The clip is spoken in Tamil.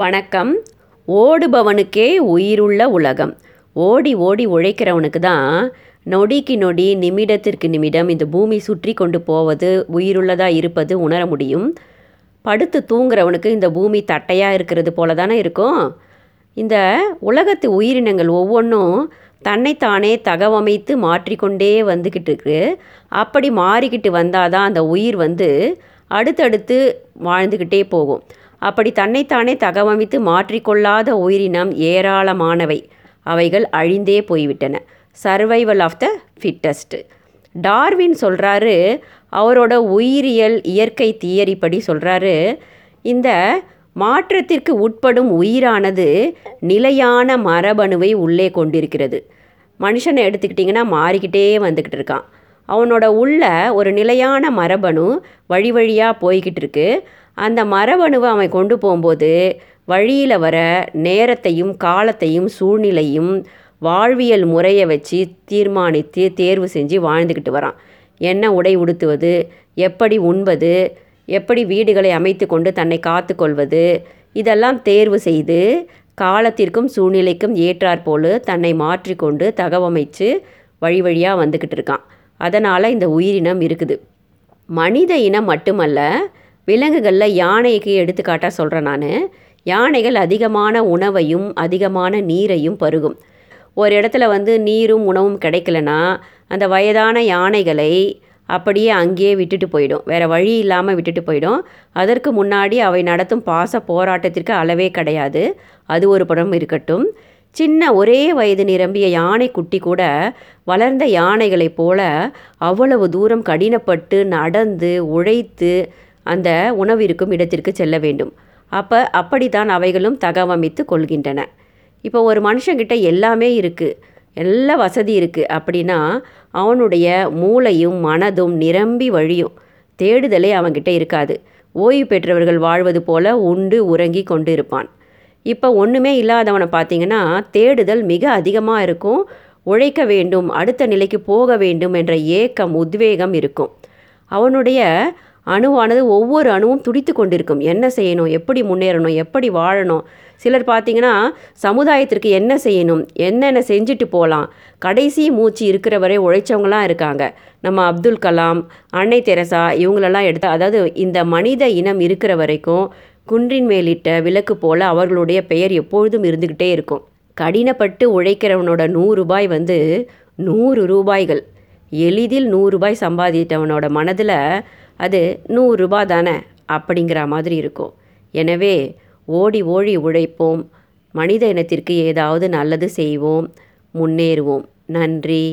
வணக்கம். ஓடுபவனுக்கே உயிருள்ள உலகம். ஓடி ஓடி உழைக்கிறவனுக்கு தான் நொடிக்கு நொடி நிமிடத்திற்கு நிமிடம் இந்த பூமி சுற்றி கொண்டு போவது உயிருள்ளதாக இருப்பது உணர முடியும். படுத்து தூங்குறவனுக்கு இந்த பூமி தட்டையாக இருக்கிறது போல தானே இருக்கும்? இந்த உலகத்து உயிரினங்கள் ஒவ்வொன்றும் தன்னைத்தானே தகவமைத்து மாற்றிக்கொண்டே வந்துக்கிட்டு இருக்கு. அப்படி மாறிக்கிட்டு வந்தால் தான் அந்த உயிர் வந்து அடுத்தடுத்து வாழ்ந்துக்கிட்டே போகும். அப்படி தன்னைத்தானே தகவமைத்து மாற்றிக்கொள்ளாத உயிரினம் ஏராளமானவை. அவைகள் அழிந்தே போய்விட்டன. Survival of the fittest Darwin சொல்கிறாரு அவரோட உயிரியல் இயற்கை தியரிப்படி சொல்கிறாரு இந்த மாற்றத்திற்கு உட்படும் உயிரானது நிலையான மரபணுவை உள்ளே கொண்டிருக்கிறது. மனுஷனை எடுத்துக்கிட்டிங்கன்னா மாறிக்கிட்டே வந்துக்கிட்டு இருக்கான். அவனோட உள்ள ஒரு நிலையான மரபணு வழி வழியாக போய்கிட்டு இருக்குது அந்த மரபணுவை அவன் கொண்டு போகும்போது வழியில் வர நேரத்தையும் காலத்தையும் சூழ்நிலையும் வாழ்வியல் முறையை வச்சு தீர்மானித்து தேர்வு செஞ்சு வாழ்ந்துக்கிட்டு வரான். என்ன உடை உடுத்துவது எப்படி உண்பது எப்படி வீடுகளை அமைத்து கொண்டு தன்னை காத்து கொள்வது இதெல்லாம் தேர்வு செய்து காலத்திற்கும் சூழ்நிலைக்கும் ஏற்றாற்போல் தன்னை மாற்றிக்கொண்டு தகவமைச்சு வழி வழியாக வந்துக்கிட்டு இருக்கான். அதனால் இந்த உயிரினம் இருக்குது. மனித இனம் மட்டுமல்ல விலங்குகளில் யானைக்கு எடுத்துக்காட்டாக சொல்கிறேன் நான். யானைகள் அதிகமான உணவையும் அதிகமான நீரையும் பருகும். ஒரு இடத்துல வந்து நீரும் உணவும் கிடைக்கலனா அந்த வயதான யானைகளை அப்படியே அங்கேயே விட்டுட்டு போயிடும். வேறு வழி இல்லாமல் விட்டுட்டு போயிடும். அதற்கு முன்னாடி அவை நடத்தும் பாச போராட்டத்திற்கு அளவே கிடையாது. அது ஒரு படம் இருக்கட்டும். சின்ன ஒரே வயது நிரம்பிய யானை குட்டி கூட வளர்ந்த யானைகளைப் போல அவ்வளவு தூரம் கடினப்பட்டு நடந்து உழைத்து அந்த உணவிருக்கும் இடத்திற்கு செல்ல வேண்டும். அப்போ அப்படித்தான் அவைகளும் தகவமைத்து கொள்கின்றன. இப்போ ஒரு மனுஷங்கிட்ட எல்லாமே இருக்குது எல்லா வசதி இருக்குது அப்படின்னா அவனுடைய மூளையும் மனதும் நிரம்பி வழியும். தேடுதலே அவன்கிட்ட இருக்காது. ஓய்வு பெற்றவர்கள் வாழ்வது போல உண்டு உறங்கி கொண்டு இருப்பான் இப்போ ஒன்றுமே இல்லாதவனை பார்த்தீங்கன்னா தேடுதல் மிக அதிகமாக இருக்கும். உழைக்க வேண்டும் அடுத்த நிலைக்கு போக வேண்டும் என்ற ஏக்கம் உத்வேகம் இருக்கும். அவனுடைய அணுவானது ஒவ்வொரு அணுவும் துடித்து கொண்டிருக்கும். என்ன செய்யணும்? எப்படி முன்னேறணும்? எப்படி வாழணும்? சிலர் பார்த்திங்கன்னா சமுதாயத்திற்கு என்ன செய்யணும்? என்னென்ன செஞ்சுட்டு போகலாம்? கடைசி மூச்சு இருக்கிற வரை உழைச்சவங்களாம் இருக்காங்க. நம்ம அப்துல் கலாம் அன்னை தெரசா இவங்களெல்லாம் எடுத்து அதாவது இந்த மனித இனம் இருக்கிற வரைக்கும் குன்றின் மேலிட்ட விளக்கு போல் அவர்களுடைய பெயர் எப்பொழுதும் இருந்துக்கிட்டே இருக்கும். கடினப்பட்டு உழைக்கிறவனோட நூறு ரூபாய் வந்து நூறு ரூபாய்கள். எளிதில் நூறுரூபாய் சம்பாதித்தவனோட மனதில் அது நூறுரூபா தானே அப்படிங்கிற மாதிரி இருக்கும். எனவே ஓடி ஓடி உழைப்போம். மனித இனத்திற்கு ஏதாவது நல்லது செய்வோம். முன்னேறுவோம். நன்றி.